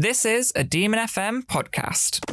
This is a Demon FM podcast.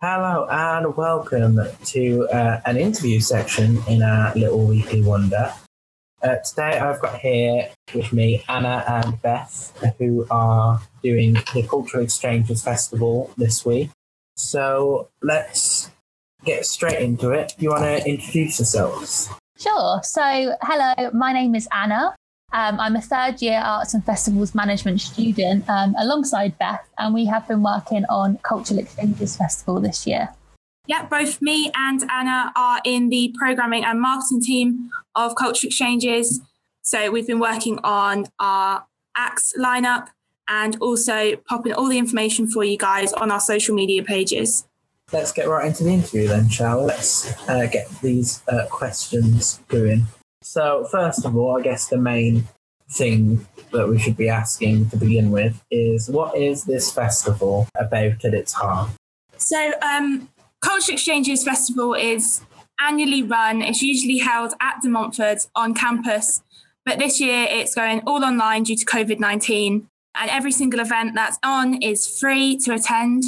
Hello and welcome to uh, an interview section in our little weekly wonder. Uh, today I've got here with me Anna and Beth, who are doing the Cultural Exchanges Festival this week. So let's get straight into it. Do you want to introduce yourselves? Sure. So, hello, my name is Anna. Um, I'm a third year Arts and Festivals Management student um, alongside Beth, and we have been working on Cultural Exchanges Festival this year. Yeah, both me and Anna are in the programming and marketing team of Cultural Exchanges. So we've been working on our acts lineup and also popping all the information for you guys on our social media pages. Let's get right into the interview then, shall we? Let's uh, get these uh, questions going. So, first of all, I guess the main thing that we should be asking to begin with is what is this festival about at its heart? So, um, Culture Exchanges Festival is annually run. It's usually held at De Montfort on campus, but this year it's going all online due to COVID 19. And every single event that's on is free to attend.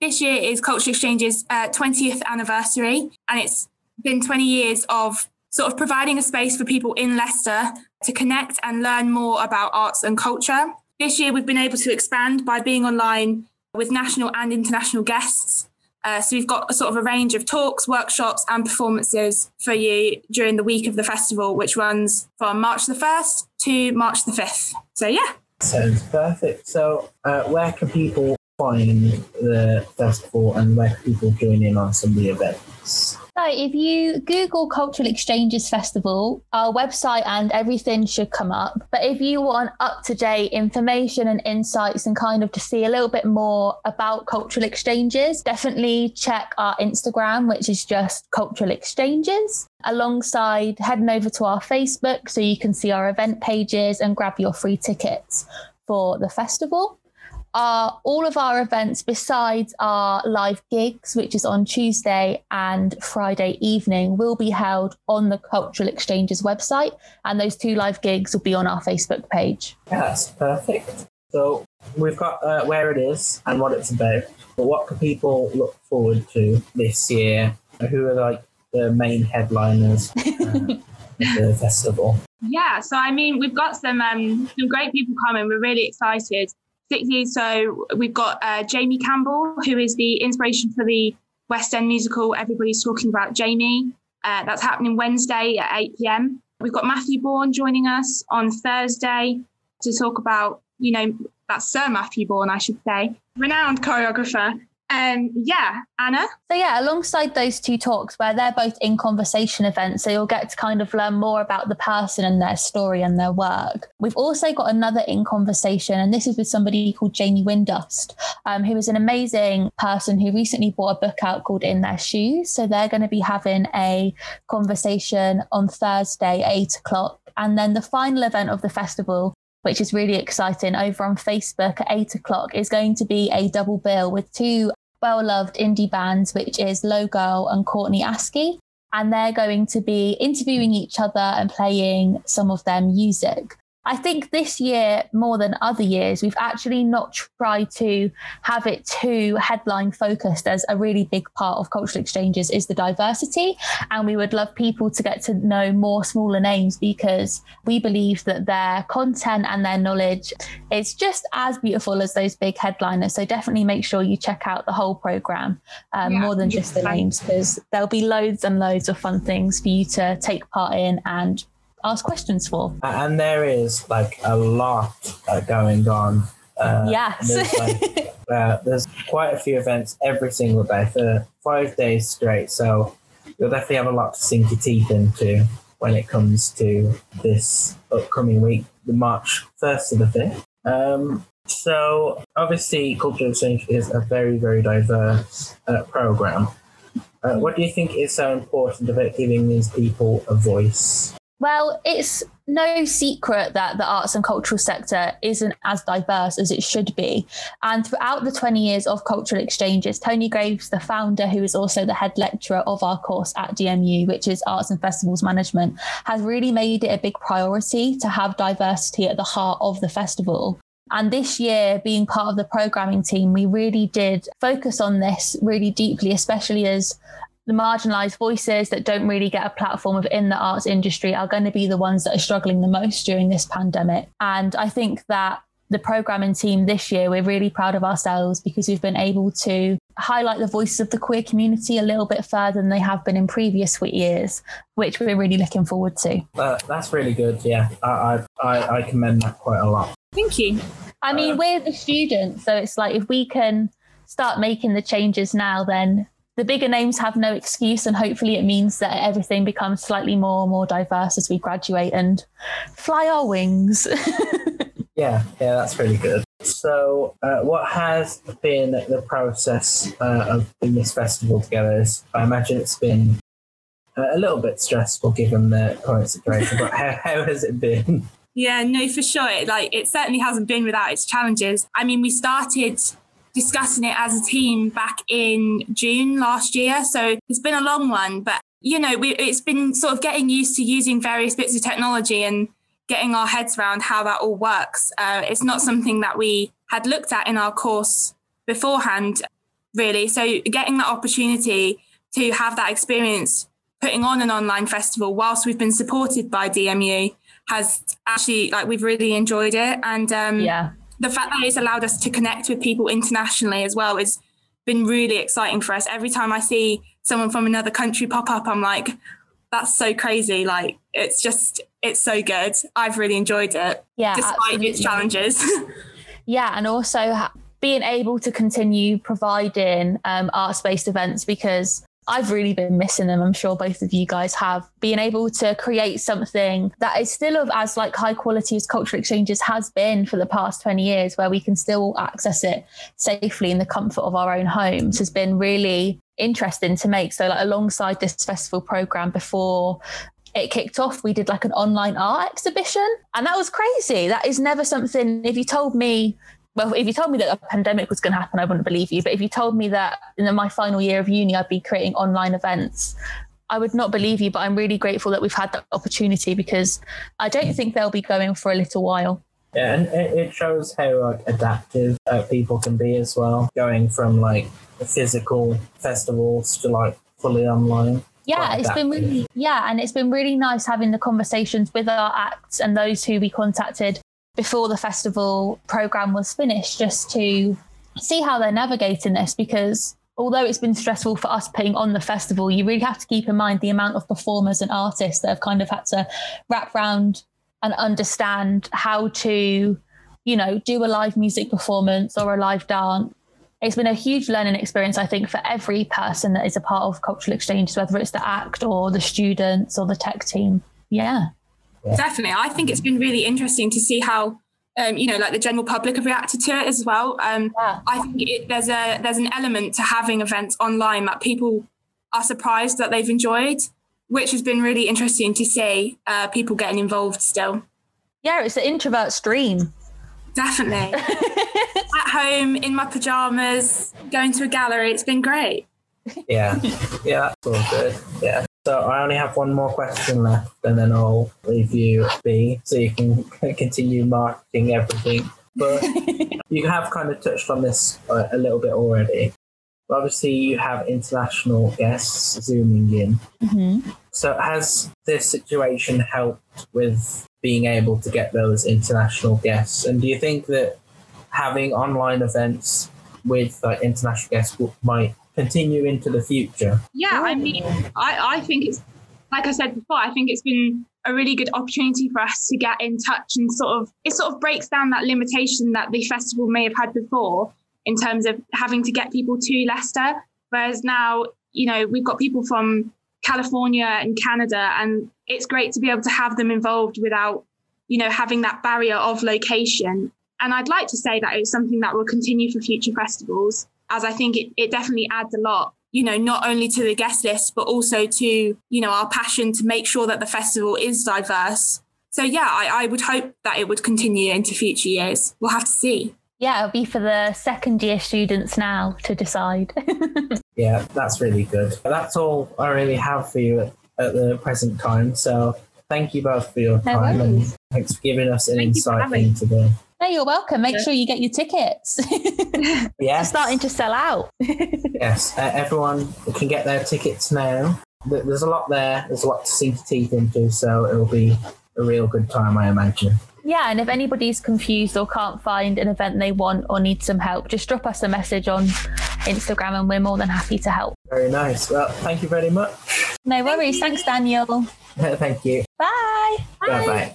This year is Culture Exchange's uh, 20th anniversary, and it's been 20 years of sort of providing a space for people in Leicester to connect and learn more about arts and culture. This year, we've been able to expand by being online with national and international guests. Uh, so we've got a sort of a range of talks, workshops, and performances for you during the week of the festival, which runs from March the 1st to March the 5th. So, yeah. Sounds perfect. So, uh, where can people find the festival and where can people join in on some of the events? So, if you Google Cultural Exchanges Festival, our website and everything should come up. But if you want up to date information and insights and kind of to see a little bit more about cultural exchanges, definitely check our Instagram, which is just Cultural Exchanges. Alongside heading over to our Facebook so you can see our event pages and grab your free tickets for the festival are all of our events besides our live gigs, which is on Tuesday and Friday evening, will be held on the Cultural Exchanges website. And those two live gigs will be on our Facebook page. Yes, perfect. So we've got uh, where it is and what it's about. But what can people look forward to this year? Who are like the main headliners uh, the festival? Yeah, so I mean, we've got some um, some great people coming. We're really excited. So we've got uh, Jamie Campbell, who is the inspiration for the West End musical Everybody's Talking About Jamie. Uh, that's happening Wednesday at 8 p.m. We've got Matthew Bourne joining us on Thursday to talk about, you know, that's Sir Matthew Bourne, I should say, renowned choreographer um, yeah, Anna. So yeah, alongside those two talks, where they're both in conversation events, so you'll get to kind of learn more about the person and their story and their work. We've also got another in conversation, and this is with somebody called Jamie Windust, um, who is an amazing person who recently bought a book out called In Their Shoes. So they're going to be having a conversation on Thursday, eight o'clock, and then the final event of the festival which is really exciting over on Facebook at eight o'clock, is going to be a double bill with two well loved indie bands, which is Low Girl and Courtney Askey. And they're going to be interviewing each other and playing some of their music. I think this year, more than other years, we've actually not tried to have it too headline focused as a really big part of cultural exchanges is the diversity. And we would love people to get to know more smaller names because we believe that their content and their knowledge is just as beautiful as those big headliners. So definitely make sure you check out the whole program um, yeah, more than just the names because there'll be loads and loads of fun things for you to take part in and ask questions for. And there is like a lot uh, going on. Uh, yes. There's, like, uh, there's, quite a few events every single day for five days straight. So you'll definitely have a lot to sink your teeth into when it comes to this upcoming week, the March 1st to the 5th. Um, so obviously, Cultural Exchange is a very, very diverse uh, program. Uh, what do you think is so important about giving these people a voice? Well, it's no secret that the arts and cultural sector isn't as diverse as it should be. And throughout the 20 years of cultural exchanges, Tony Graves, the founder, who is also the head lecturer of our course at DMU, which is Arts and Festivals Management, has really made it a big priority to have diversity at the heart of the festival. And this year, being part of the programming team, we really did focus on this really deeply, especially as the marginalized voices that don't really get a platform within the arts industry are going to be the ones that are struggling the most during this pandemic. And I think that the programming team this year, we're really proud of ourselves because we've been able to highlight the voices of the queer community a little bit further than they have been in previous years, which we're really looking forward to. Uh, that's really good. Yeah, I, I, I commend that quite a lot. Thank you. I mean, uh, we're the students, so it's like if we can start making the changes now, then the bigger names have no excuse, and hopefully it means that everything becomes slightly more and more diverse as we graduate and fly our wings. yeah, yeah, that's really good. So, uh, what has been the process uh, of putting this festival together? Is, I imagine it's been a little bit stressful given the current situation, but how, how has it been? Yeah, no, for sure. It, like it certainly hasn't been without its challenges. I mean, we started discussing it as a team back in June last year. So it's been a long one, but you know, we, it's been sort of getting used to using various bits of technology and getting our heads around how that all works. Uh, it's not something that we had looked at in our course beforehand, really. So getting that opportunity to have that experience putting on an online festival whilst we've been supported by DMU has actually like we've really enjoyed it and um, yeah the fact that it's allowed us to connect with people internationally as well has been really exciting for us. Every time I see someone from another country pop up, I'm like, that's so crazy. Like, it's just, it's so good. I've really enjoyed it. Yeah. Despite absolutely. its challenges. yeah. And also being able to continue providing um, arts based events because I've really been missing them. I'm sure both of you guys have. Being able to create something that is still of as like high quality as cultural exchanges has been for the past 20 years, where we can still access it safely in the comfort of our own homes, has been really interesting to make. So, like alongside this festival program before it kicked off, we did like an online art exhibition. And that was crazy. That is never something, if you told me well, if you told me that a pandemic was going to happen, I wouldn't believe you. But if you told me that in my final year of uni, I'd be creating online events, I would not believe you. But I'm really grateful that we've had that opportunity because I don't think they'll be going for a little while. Yeah, and it shows how like adaptive uh, people can be as well, going from like physical festivals to like fully online. Yeah, it's been really yeah, and it's been really nice having the conversations with our acts and those who we contacted before the festival program was finished just to see how they're navigating this because although it's been stressful for us putting on the festival, you really have to keep in mind the amount of performers and artists that have kind of had to wrap around and understand how to, you know, do a live music performance or a live dance. It's been a huge learning experience, I think, for every person that is a part of cultural exchanges, whether it's the act or the students or the tech team. Yeah. Definitely. I think it's been really interesting to see how um, you know, like the general public have reacted to it as well. Um, yeah. I think it, there's a there's an element to having events online that people are surprised that they've enjoyed, which has been really interesting to see uh, people getting involved still. Yeah, it's an introvert stream. Definitely. At home in my pajamas, going to a gallery. It's been great. Yeah, yeah, that's all good. Yeah. So I only have one more question left, and then I'll leave you be so you can continue marketing everything. But you have kind of touched on this a little bit already. Obviously, you have international guests zooming in. Mm-hmm. So has this situation helped with being able to get those international guests? And do you think that having online events with like international guests might continue into the future? Yeah, I mean, I, I think it's like I said before, I think it's been a really good opportunity for us to get in touch and sort of it sort of breaks down that limitation that the festival may have had before in terms of having to get people to Leicester. Whereas now, you know, we've got people from California and Canada, and it's great to be able to have them involved without, you know, having that barrier of location. And I'd like to say that it's something that will continue for future festivals as I think it, it definitely adds a lot you know, not only to the guest list, but also to, you know, our passion to make sure that the festival is diverse. So, yeah, I, I would hope that it would continue into future years. We'll have to see. Yeah, it'll be for the second year students now to decide. Yeah, that's really good. That's all I really have for you at, at the present time. So thank you both for your No time and thanks for giving us an Thank insight into the no, you're welcome. Make Yeah. sure you get your tickets. yes, Starting to sell out. yes. Uh, everyone can get their tickets now. There's a lot there. There's a lot to sink your teeth into, so it'll be a real good time, I imagine. Yeah, and if anybody's confused or can't find an event they want or need some help, just drop us a message on Instagram and we're more than happy to help. Very nice. Well, thank you very much. No worries. you. Thanks, Daniel. thank you. Bye. Bye bye.